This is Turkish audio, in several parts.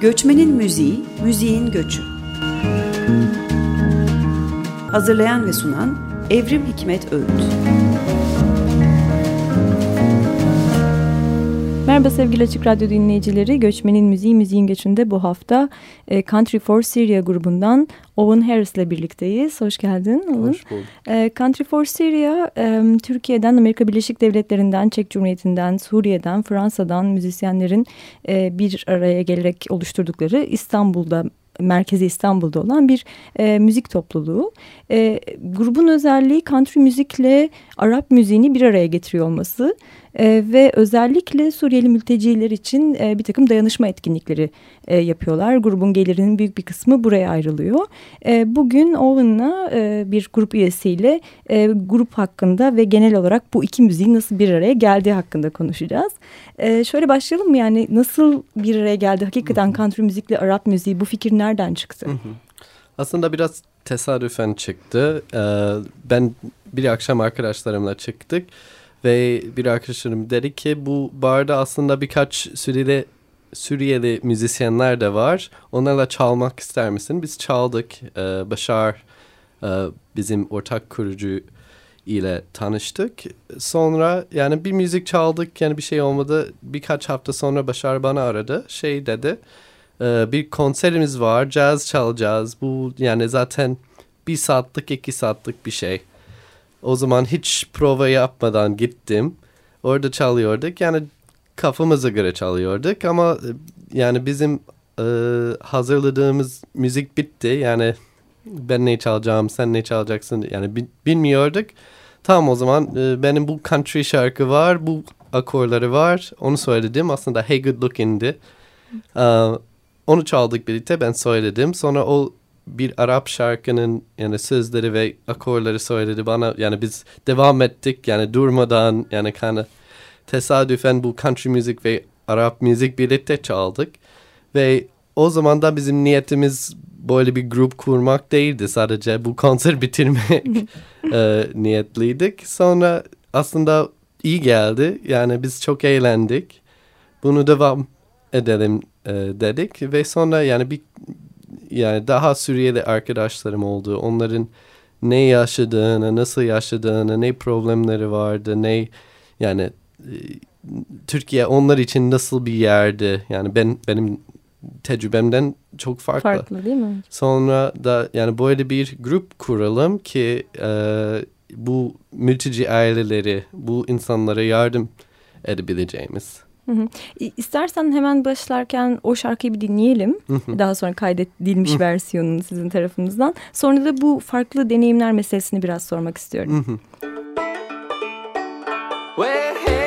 Göçmenin Müziği, Müziğin Göçü. Hazırlayan ve sunan Evrim Hikmet Öğüt. Merhaba sevgili Açık Radyo dinleyicileri. Göçmenin Müziği Müziğin Göçü'nde bu hafta e, Country for Syria grubundan Owen Harris ile birlikteyiz. Hoş geldin Owen. Hoş bulduk. E, Country for Syria e, Türkiye'den, Amerika Birleşik Devletleri'nden, Çek Cumhuriyeti'nden, Suriye'den, Fransa'dan müzisyenlerin e, bir araya gelerek oluşturdukları İstanbul'da merkezi İstanbul'da olan bir e, müzik topluluğu. E, grubun özelliği country müzikle Arap müziğini bir araya getiriyor olması e, ve özellikle Suriyeli mülteciler için e, bir takım dayanışma etkinlikleri e, yapıyorlar. Grubun gelirinin büyük bir kısmı buraya ayrılıyor. E, bugün Owen'la bir grup üyesiyle grup hakkında ve genel olarak bu iki müziğin nasıl bir araya geldiği hakkında konuşacağız. Şöyle başlayalım mı yani nasıl bir araya geldi? Hakikaten country müzikle Arap müziği bu fikir nereden çıktı? Aslında biraz tesadüfen çıktı. Ee, ben bir akşam arkadaşlarımla çıktık ve bir arkadaşlarım dedi ki bu barda aslında birkaç Suriyeli, Suriyeli müzisyenler de var. Onlarla çalmak ister misin? Biz çaldık. Ee, Başar e, bizim ortak kurucu ile tanıştık. Sonra yani bir müzik çaldık yani bir şey olmadı. Birkaç hafta sonra Başar bana aradı. Şey dedi e, bir konserimiz var caz çalacağız. Bu yani zaten bir saatlik iki saatlik bir şey. O zaman hiç prova yapmadan gittim. Orada çalıyorduk. Yani kafamıza göre çalıyorduk ama e, yani bizim e, hazırladığımız müzik bitti. Yani ben ne çalacağım, sen ne çalacaksın yani bi- bilmiyorduk. Tamam o zaman e, benim bu country şarkı var, bu akorları var. Onu söyledim. Aslında Hey Good Looking'di. E, onu çaldık birlikte ben söyledim. Sonra o bir Arap şarkının yani sözleri ve akorları söyledi bana. Yani biz devam ettik yani durmadan yani kind tesadüfen bu country müzik ve Arap müzik birlikte çaldık. Ve o zaman da bizim niyetimiz böyle bir grup kurmak değildi. Sadece bu konser bitirmek e, niyetliydik. Sonra aslında iyi geldi. Yani biz çok eğlendik. Bunu devam edelim e, dedik ve sonra yani bir yani daha Suriyeli arkadaşlarım oldu. Onların ne yaşadığını, nasıl yaşadığını, ne problemleri vardı, ne yani e, Türkiye onlar için nasıl bir yerdi? Yani ben benim tecrübemden çok farklı. Farklı değil mi? Sonra da yani böyle bir grup kuralım ki e, bu mülteci aileleri, bu insanlara yardım edebileceğimiz. Hı hı. İstersen hemen başlarken o şarkıyı bir dinleyelim. Hı hı. Daha sonra kaydedilmiş versiyonunu sizin tarafınızdan. Sonra da bu farklı deneyimler meselesini biraz sormak istiyorum. Hı hı. Well, hey,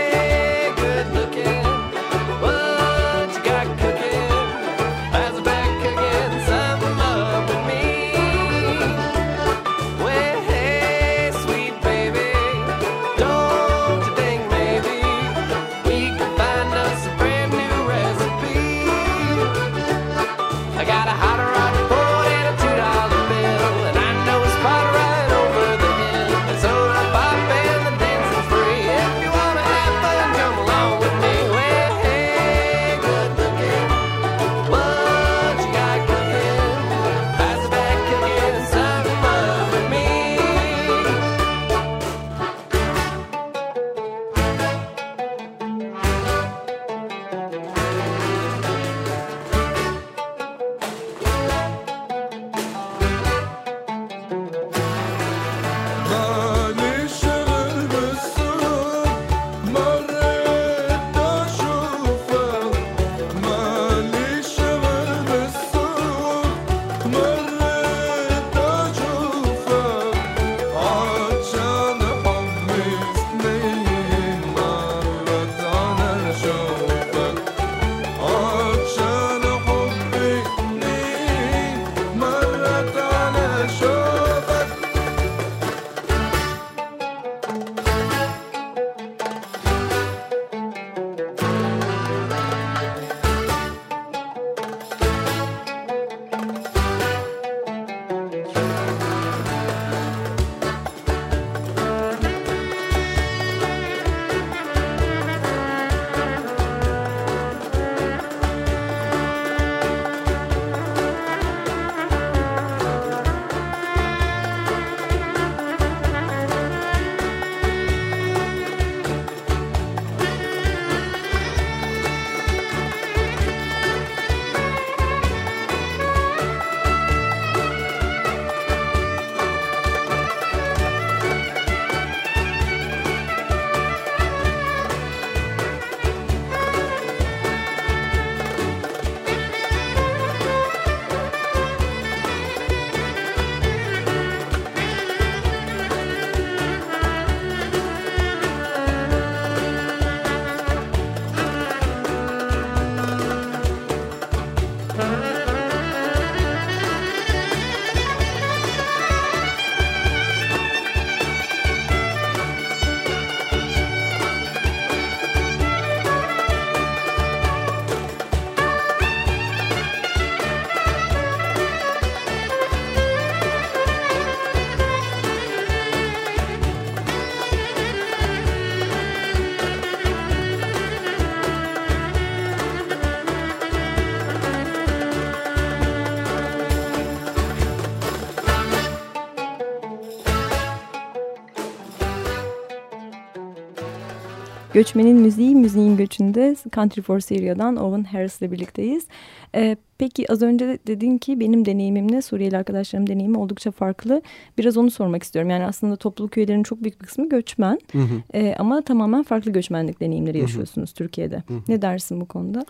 Göçmenin Müziği, Müziğin Göçünde Country for Syria'dan Owen Harris ile birlikteyiz. Ee, peki az önce dedin ki benim deneyimimle Suriyeli arkadaşlarım deneyimi oldukça farklı. Biraz onu sormak istiyorum. Yani aslında topluluk üyelerinin çok büyük bir kısmı göçmen. Hı hı. Ee, ama tamamen farklı göçmenlik deneyimleri yaşıyorsunuz Türkiye'de. hı. Ne dersin bu konuda?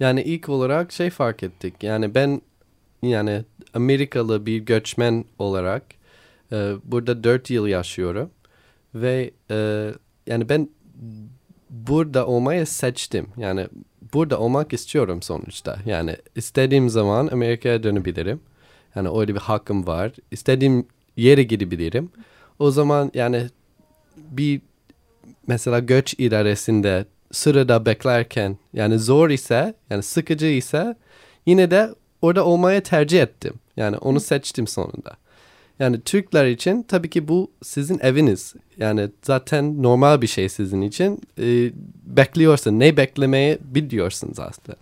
Yani ilk olarak şey fark ettik. Yani ben yani Amerikalı bir göçmen olarak e, burada 4 yıl yaşıyorum. Ve e, yani ben burada olmayı seçtim. Yani burada olmak istiyorum sonuçta. Yani istediğim zaman Amerika'ya dönebilirim. Yani öyle bir hakkım var. İstediğim yere gidebilirim. O zaman yani bir mesela göç idaresinde sırada beklerken yani zor ise yani sıkıcı ise yine de orada olmaya tercih ettim. Yani onu seçtim sonunda. Yani Türkler için tabii ki bu sizin eviniz. Yani zaten normal bir şey sizin için. Ee, bekliyorsun. Ne beklemeyi biliyorsunuz aslında.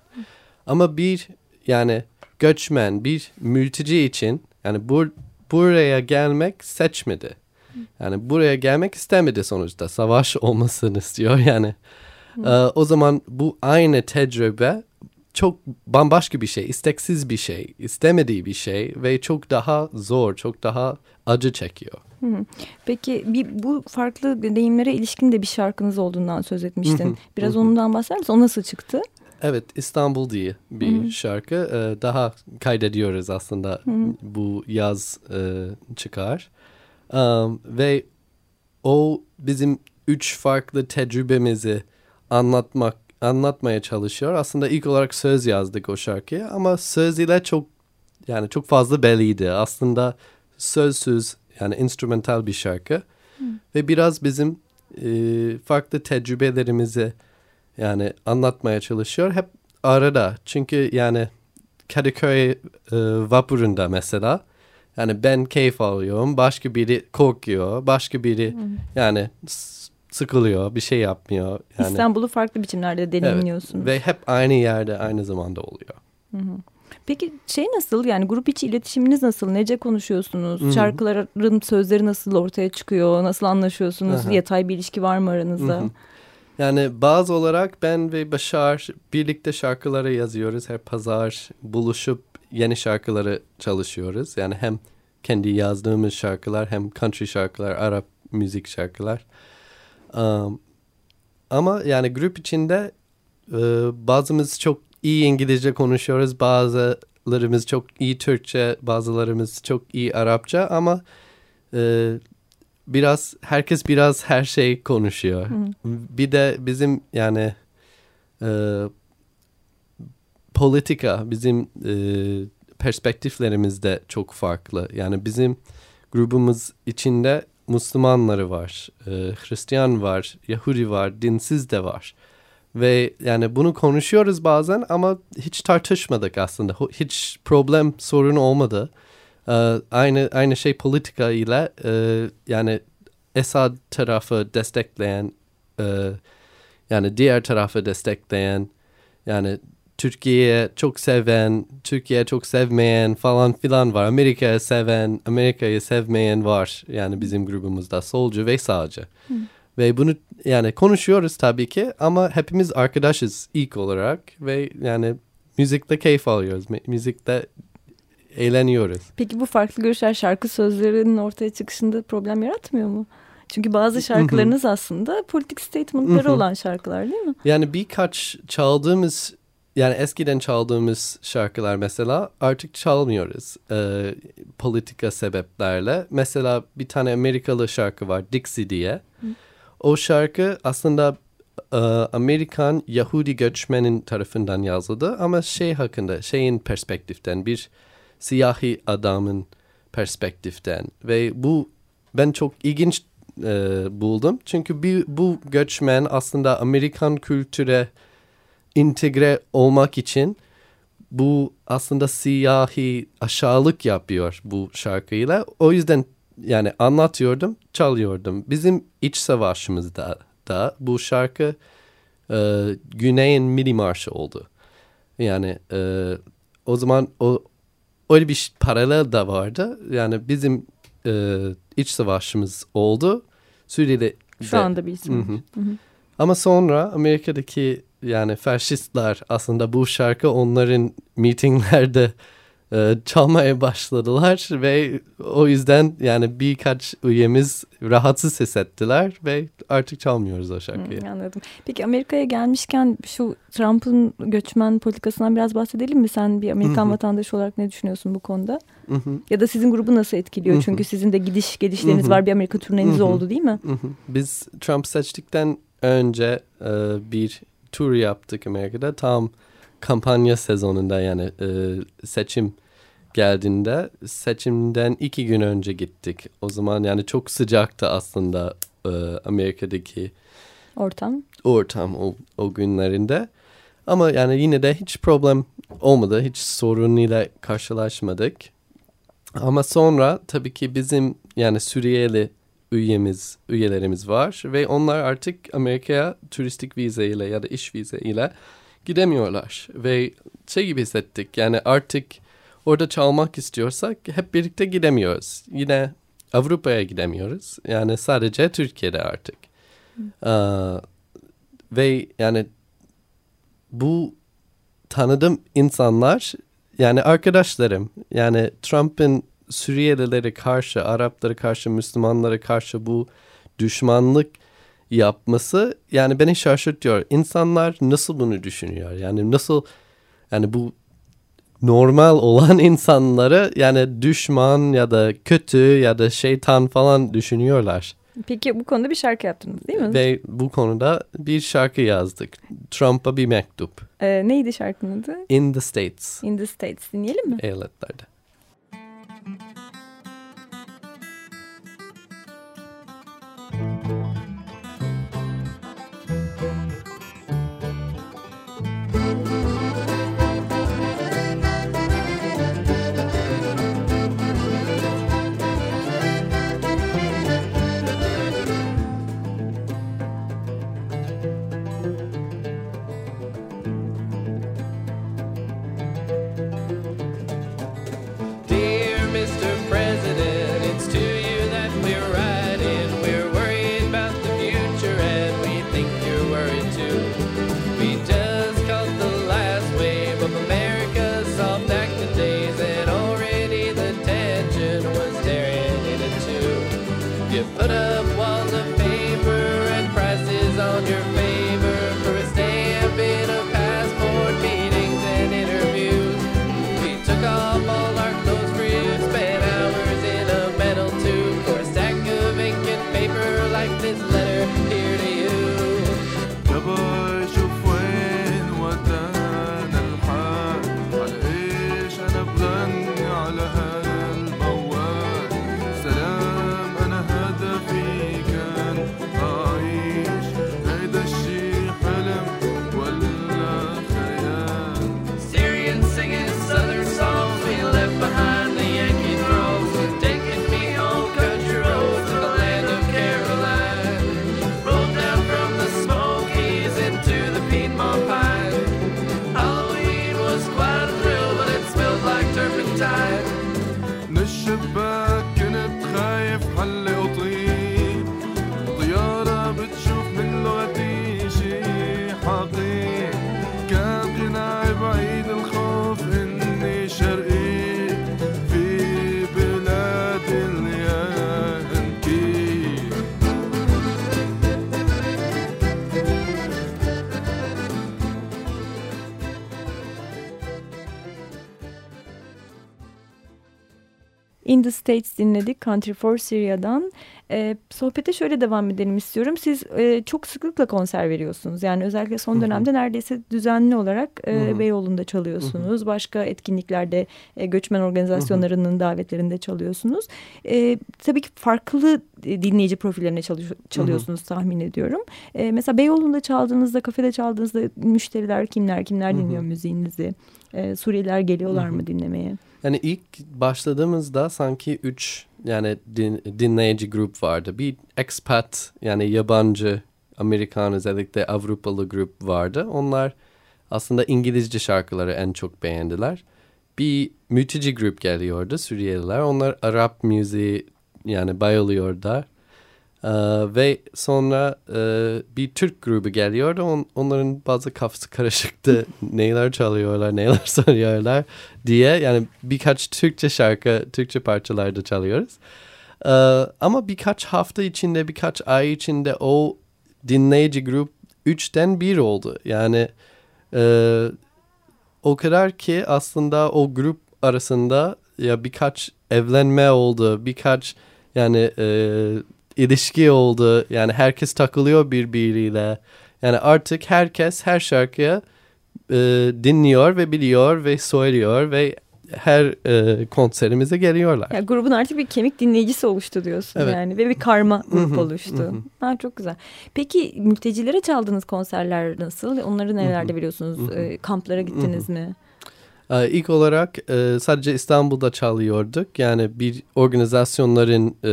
Ama bir yani göçmen, bir mülteci için yani bur buraya gelmek seçmedi. Yani buraya gelmek istemedi sonuçta. Savaş olmasını istiyor yani. Ee, o zaman bu aynı tecrübe çok bambaşka bir şey, isteksiz bir şey, istemediği bir şey ve çok daha zor, çok daha acı çekiyor. Peki bir, bu farklı deneyimlere ilişkin de bir şarkınız olduğundan söz etmiştin. Biraz ondan bahseder misin? O nasıl çıktı? Evet, İstanbul diye bir şarkı. Ee, daha kaydediyoruz aslında. Bu yaz e, çıkar. Um, ve o bizim üç farklı tecrübemizi anlatmak anlatmaya çalışıyor. Aslında ilk olarak söz yazdık o şarkıya ama söz ile çok yani çok fazla belliydi. Aslında sözsüz yani instrumental bir şarkı ve biraz bizim e, farklı tecrübelerimizi yani anlatmaya çalışıyor. Hep arada çünkü yani Kadıköy e, vapurunda mesela yani ben keyif alıyorum, başka biri korkuyor, başka biri yani s- sıkılıyor, bir şey yapmıyor. Yani, İstanbul'u farklı biçimlerde Evet. deneyimliyorsunuz. Ve hep aynı yerde aynı zamanda oluyor. Peki şey nasıl yani grup içi iletişiminiz nasıl? Nece konuşuyorsunuz? Hı hı. Şarkıların sözleri nasıl ortaya çıkıyor? Nasıl anlaşıyorsunuz? Aha. Yatay bir ilişki var mı aranızda? Hı hı. Yani bazı olarak ben ve Başar birlikte şarkıları yazıyoruz. Her pazar buluşup yeni şarkıları çalışıyoruz. Yani hem kendi yazdığımız şarkılar hem country şarkılar, Arap müzik şarkılar. Um, ama yani grup içinde e, bazımız çok iyi İngilizce konuşuyoruz. Bazılarımız çok iyi Türkçe, bazılarımız çok iyi Arapça ama e, biraz herkes biraz her şey konuşuyor. Bir de bizim yani e, politika bizim e, perspektiflerimiz de çok farklı. Yani bizim grubumuz içinde Müslümanları var, e, Hristiyan var, Yahudi var, dinsiz de var. Ve yani bunu konuşuyoruz bazen ama hiç tartışmadık aslında. Hiç problem sorun olmadı. Ee, aynı aynı şey politika ile e, yani Esad tarafı destekleyen e, yani diğer tarafı destekleyen yani Türkiye'ye çok seven, Türkiye çok sevmeyen falan filan var. Amerika'yı seven, Amerika'yı sevmeyen var. Yani bizim grubumuzda solcu ve sağcı. Ve bunu yani konuşuyoruz tabii ki ama hepimiz arkadaşız ilk olarak ve yani müzikte keyif alıyoruz. Mü- Müzikte eğleniyoruz. Peki bu farklı görüşler şarkı sözlerinin ortaya çıkışında problem yaratmıyor mu? Çünkü bazı şarkılarınız aslında politik statementları Hı hı. olan şarkılar değil mi? Yani birkaç çaldığımız yani eskiden çaldığımız şarkılar mesela artık çalmıyoruz e, politika sebeplerle. Mesela bir tane Amerikalı şarkı var Dixie diye. O şarkı aslında e, Amerikan Yahudi göçmenin tarafından yazıldı ama şey hakkında şeyin perspektiften bir siyahi adamın perspektiften ve bu ben çok ilginç e, buldum. Çünkü bir, bu göçmen aslında Amerikan kültüre entegre olmak için bu aslında siyahi aşağılık yapıyor bu şarkıyla. O yüzden yani anlatıyordum, çalıyordum. Bizim iç savaşımızda da bu şarkı e, Güney'in mini marşı oldu. Yani e, o zaman o öyle bir paralel de vardı. Yani bizim e, iç savaşımız oldu. Suriye'de Şu anda bir isim. Hı hı. Ama sonra Amerika'daki yani faşistler aslında bu şarkı onların mitinglerde e, çalmaya başladılar ve o yüzden yani birkaç üyemiz rahatsız hissettiler ve artık çalmıyoruz o şarkıyı. Hmm, anladım. Peki Amerika'ya gelmişken şu Trump'ın göçmen politikasından biraz bahsedelim mi? Sen bir Amerikan Hı hı. vatandaşı olarak ne düşünüyorsun bu konuda? Hı. Ya da sizin grubu nasıl etkiliyor? Çünkü sizin de gidiş gelişleriniz var. Bir Amerika turneniz oldu değil mi? Biz Trump seçtikten önce e, bir tur yaptık Amerika'da. Tam kampanya sezonunda yani e, seçim geldiğinde seçimden iki gün önce gittik. O zaman yani çok sıcaktı aslında e, Amerika'daki Ortam. ortam o, o günlerinde. Ama yani yine de hiç problem olmadı. Hiç sorunuyla karşılaşmadık. Ama sonra tabii ki bizim yani Suriyeli üyemiz, üyelerimiz var ve onlar artık Amerika'ya turistik vize ile ya da iş vize ile gidemiyorlar. Ve şey gibi hissettik yani artık orada çalmak istiyorsak hep birlikte gidemiyoruz. Yine Avrupa'ya gidemiyoruz. Yani sadece Türkiye'de artık. Aa, ve yani bu tanıdığım insanlar yani arkadaşlarım yani Trump'ın Suriyelilere karşı, Araplara karşı, Müslümanlara karşı bu düşmanlık yapması yani beni şaşırtıyor. İnsanlar nasıl bunu düşünüyor? Yani nasıl yani bu normal olan insanları yani düşman ya da kötü ya da şeytan falan düşünüyorlar. Peki bu konuda bir şarkı yaptınız değil mi? Ve bu konuda bir şarkı yazdık. Trump'a bir mektup. Ee, neydi şarkının adı? In the States. In the States. Dinleyelim mi? Eyaletlerde. In the States dinledik Country for Syria'dan. Ee, sohbete şöyle devam edelim istiyorum. Siz e, çok sıklıkla konser veriyorsunuz. Yani özellikle son dönemde neredeyse düzenli olarak e. Beyoğlu'nda çalıyorsunuz. Başka etkinliklerde e, göçmen organizasyonlarının davetlerinde çalıyorsunuz. E, tabii ki farklı e, dinleyici profillerine çalış- çalıyorsunuz tahmin ediyorum. E, mesela Beyoğlu'nda çaldığınızda, kafede çaldığınızda müşteriler kimler, kimler Hı hı. dinliyor müziğinizi? E, Suriyeliler geliyorlar Hı hı. mı dinlemeye? Yani ilk başladığımızda sanki üç yani din- dinleyici grup vardı. Bir expat yani yabancı Amerikan özellikle Avrupalı grup vardı. Onlar aslında İngilizce şarkıları en çok beğendiler. Bir mülteci grup geliyordu Suriyeliler. Onlar Arap müziği yani bayılıyorlar. Ee, ve sonra e, bir Türk grubu geliyordu. On, onların bazı kafası karışıktı. neler çalıyorlar, neler söylüyorlar diye. Yani birkaç Türkçe şarkı, Türkçe parçalar da çalıyoruz. Ee, ama birkaç hafta içinde, birkaç ay içinde o dinleyici grup üçten bir oldu. Yani e, o kadar ki aslında o grup arasında ya birkaç evlenme oldu, birkaç yani e, ilişki oldu. Yani herkes takılıyor birbiriyle. Yani artık herkes her şarkıya e, dinliyor ve biliyor ve söylüyor ve her e, konserimize geliyorlar. Ya grubun artık bir kemik dinleyicisi oluştu diyorsun Evet. yani ve bir karma grup oluştu. Ha, çok güzel. Peki mültecilere çaldığınız konserler nasıl? Onları nerelerde biliyorsunuz? Ee, kamplara gittiniz mi? Ee, İlk olarak e, sadece İstanbul'da çalıyorduk. Yani bir organizasyonların e,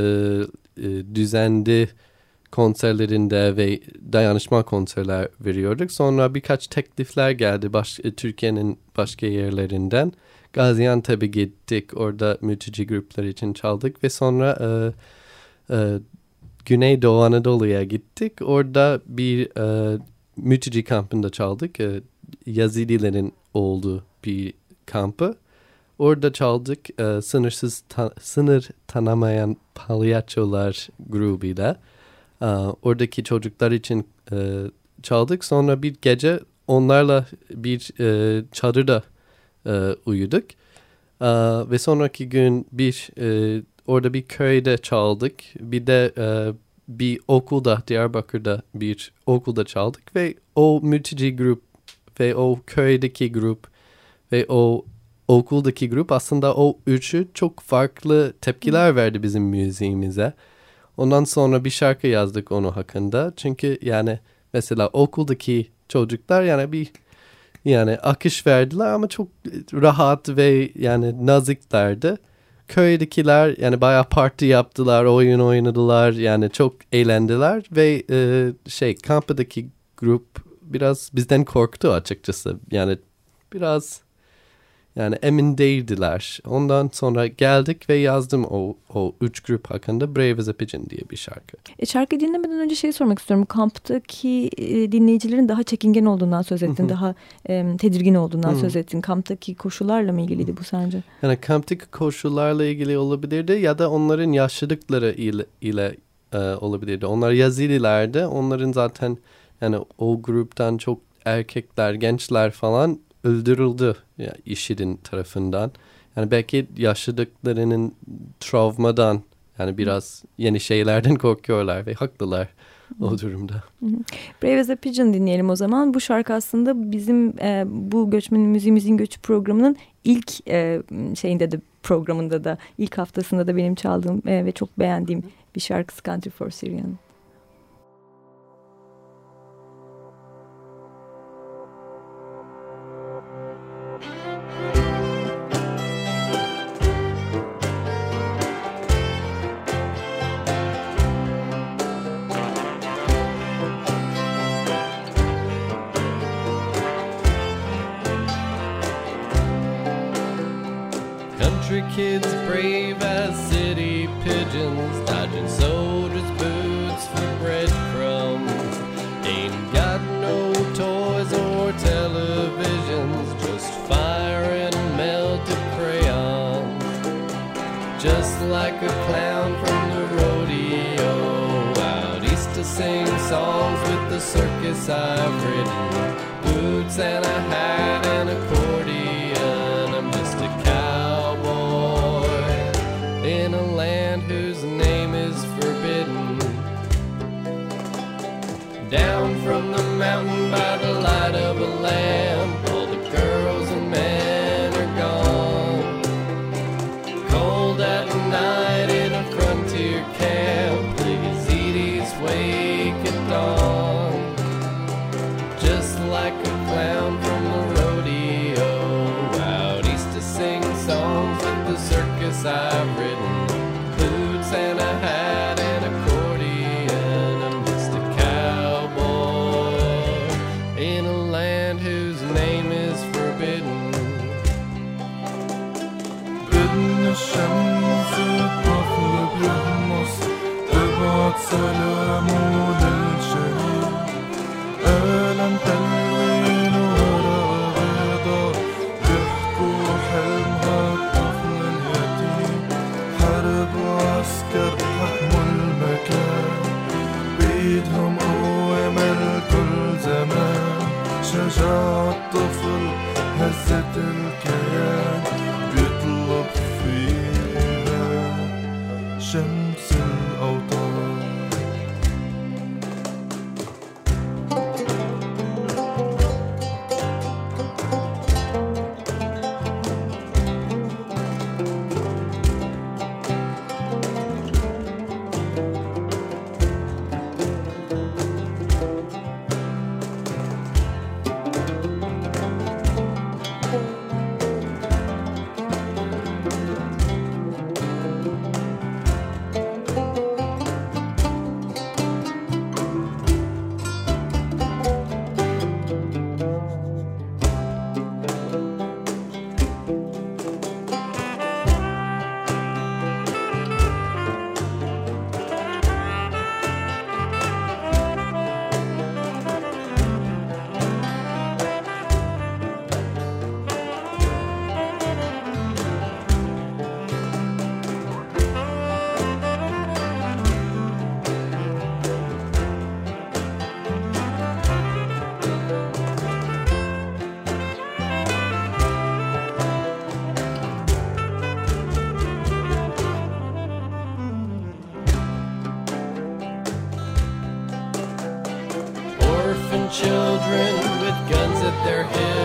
e, düzenli konserlerinde ve dayanışma konserler veriyorduk. Sonra birkaç teklifler geldi baş, e, Türkiye'nin başka yerlerinden. Gaziantep'e gittik. Orada mülteci gruplar için çaldık ve sonra e, e, Güneydoğu Anadolu'ya gittik. Orada bir e, mülteci kampında çaldık. E, Yazidilerin olduğu bir kampı. Orada çaldık e, sınırsız ta- sınır tanımayan palyaçolar grubuyla. E, oradaki çocuklar için e, çaldık. Sonra bir gece onlarla bir e, çadırda e, uyuduk. E, ve sonraki gün bir e, orada bir köyde çaldık. Bir de e, bir okulda Diyarbakır'da bir okulda çaldık ve o mülteci grup ve o köydeki grup ve o okuldaki grup aslında o üçü çok farklı tepkiler verdi bizim müziğimize. Ondan sonra bir şarkı yazdık onu hakkında. Çünkü yani mesela okuldaki çocuklar yani bir yani akış verdiler ama çok rahat ve yani naziklerdi. Köydekiler yani bayağı parti yaptılar, oyun oynadılar yani çok eğlendiler ve e, şey kampdaki grup biraz bizden korktu açıkçası. Yani biraz yani emin değildiler. Ondan sonra geldik ve yazdım o, o üç grup hakkında Brave as a Pigeon diye bir şarkı. E, şarkı dinlemeden önce şey sormak istiyorum. Kamptaki e, dinleyicilerin daha çekingen olduğundan söz ettin. Daha e, tedirgin olduğundan söz ettin. Kamptaki koşullarla mı ilgiliydi bu sence? Yani kamptaki koşullarla ilgili olabilirdi ya da onların yaşadıkları ile, ile e, olabilirdi. Onlar Yazililerdi. Onların zaten yani o gruptan çok erkekler, gençler falan öldürüldü ya, IŞİD'in tarafından. Yani belki yaşadıklarının travmadan yani biraz yeni şeylerden korkuyorlar ve haklılar o durumda. Brave as a Pigeon dinleyelim o zaman. Bu şarkı aslında bizim e, bu göçmenin müziğimizin göçü programının ilk e, şeyinde de programında da ilk haftasında da benim çaldığım e, ve çok beğendiğim bir şarkısı Country for Syrian. Country kids brave as city pigeons, dodging soldiers' boots for breadcrumbs. Ain't got no toys or televisions, just fire and melted crayons. Just like a clown from the rodeo, out east to sing songs with the circus I've ridden. Boots and a hat and accordion, side of a land. Children with guns at their hips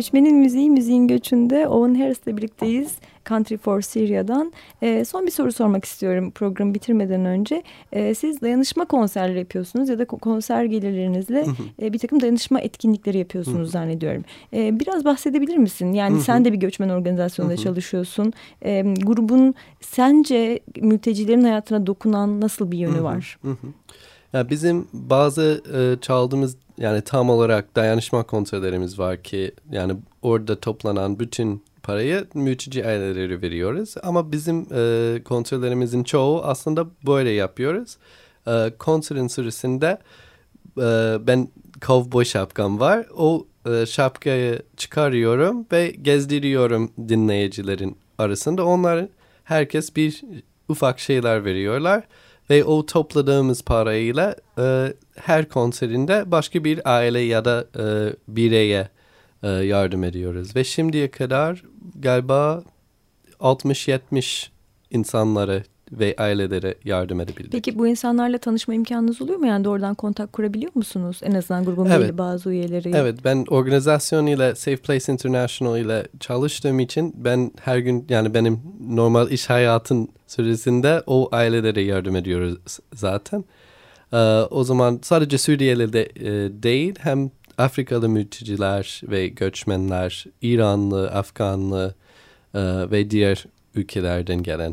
Göçmenin Müziği, Müziğin Göçü'nde Owen Harris'le birlikteyiz. Country for Syria'dan. E, son bir soru sormak istiyorum programı bitirmeden önce. E, siz dayanışma konserleri yapıyorsunuz ya da ko- konser gelirlerinizle e, bir takım dayanışma etkinlikleri yapıyorsunuz zannediyorum. E, biraz bahsedebilir misin? Yani sen de bir göçmen organizasyonunda çalışıyorsun. E, grubun sence mültecilerin hayatına dokunan nasıl bir yönü var? Ya bizim bazı e, çaldığımız yani tam olarak dayanışma konserlerimiz var ki yani orada toplanan bütün parayı mülteci ailelere veriyoruz. Ama bizim e, konserlerimizin çoğu aslında böyle yapıyoruz. E, konserin sırasında e, ben kovboy şapkam var. O e, şapkayı çıkarıyorum ve gezdiriyorum dinleyicilerin arasında. Onlar herkes bir ufak şeyler veriyorlar. Ve o topladığımız parayla e, her konserinde başka bir aile ya da e, bireye e, yardım ediyoruz. Ve şimdiye kadar galiba 60-70 insanlara ve ailelere yardım edebildik. Peki bu insanlarla tanışma imkanınız oluyor mu? Yani doğrudan kontak kurabiliyor musunuz? En azından grubun Evet. belli bazı üyeleri. Evet ben organizasyon ile Safe Place International ile çalıştığım için ben her gün yani benim normal iş hayatın süresinde o ailelere yardım ediyoruz zaten. Ee, o zaman sadece Suriyeli de e, değil hem Afrikalı mülteciler ve göçmenler, İranlı, Afganlı e, ve diğer ülkelerden gelen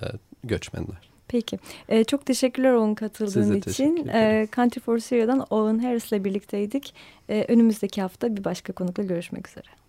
e, göçmenler. Peki. Ee, çok teşekkürler Owen katıldığın Size için. Ee, Country for Syria'dan Owen Harris'le birlikteydik. Ee, önümüzdeki hafta bir başka konukla görüşmek üzere.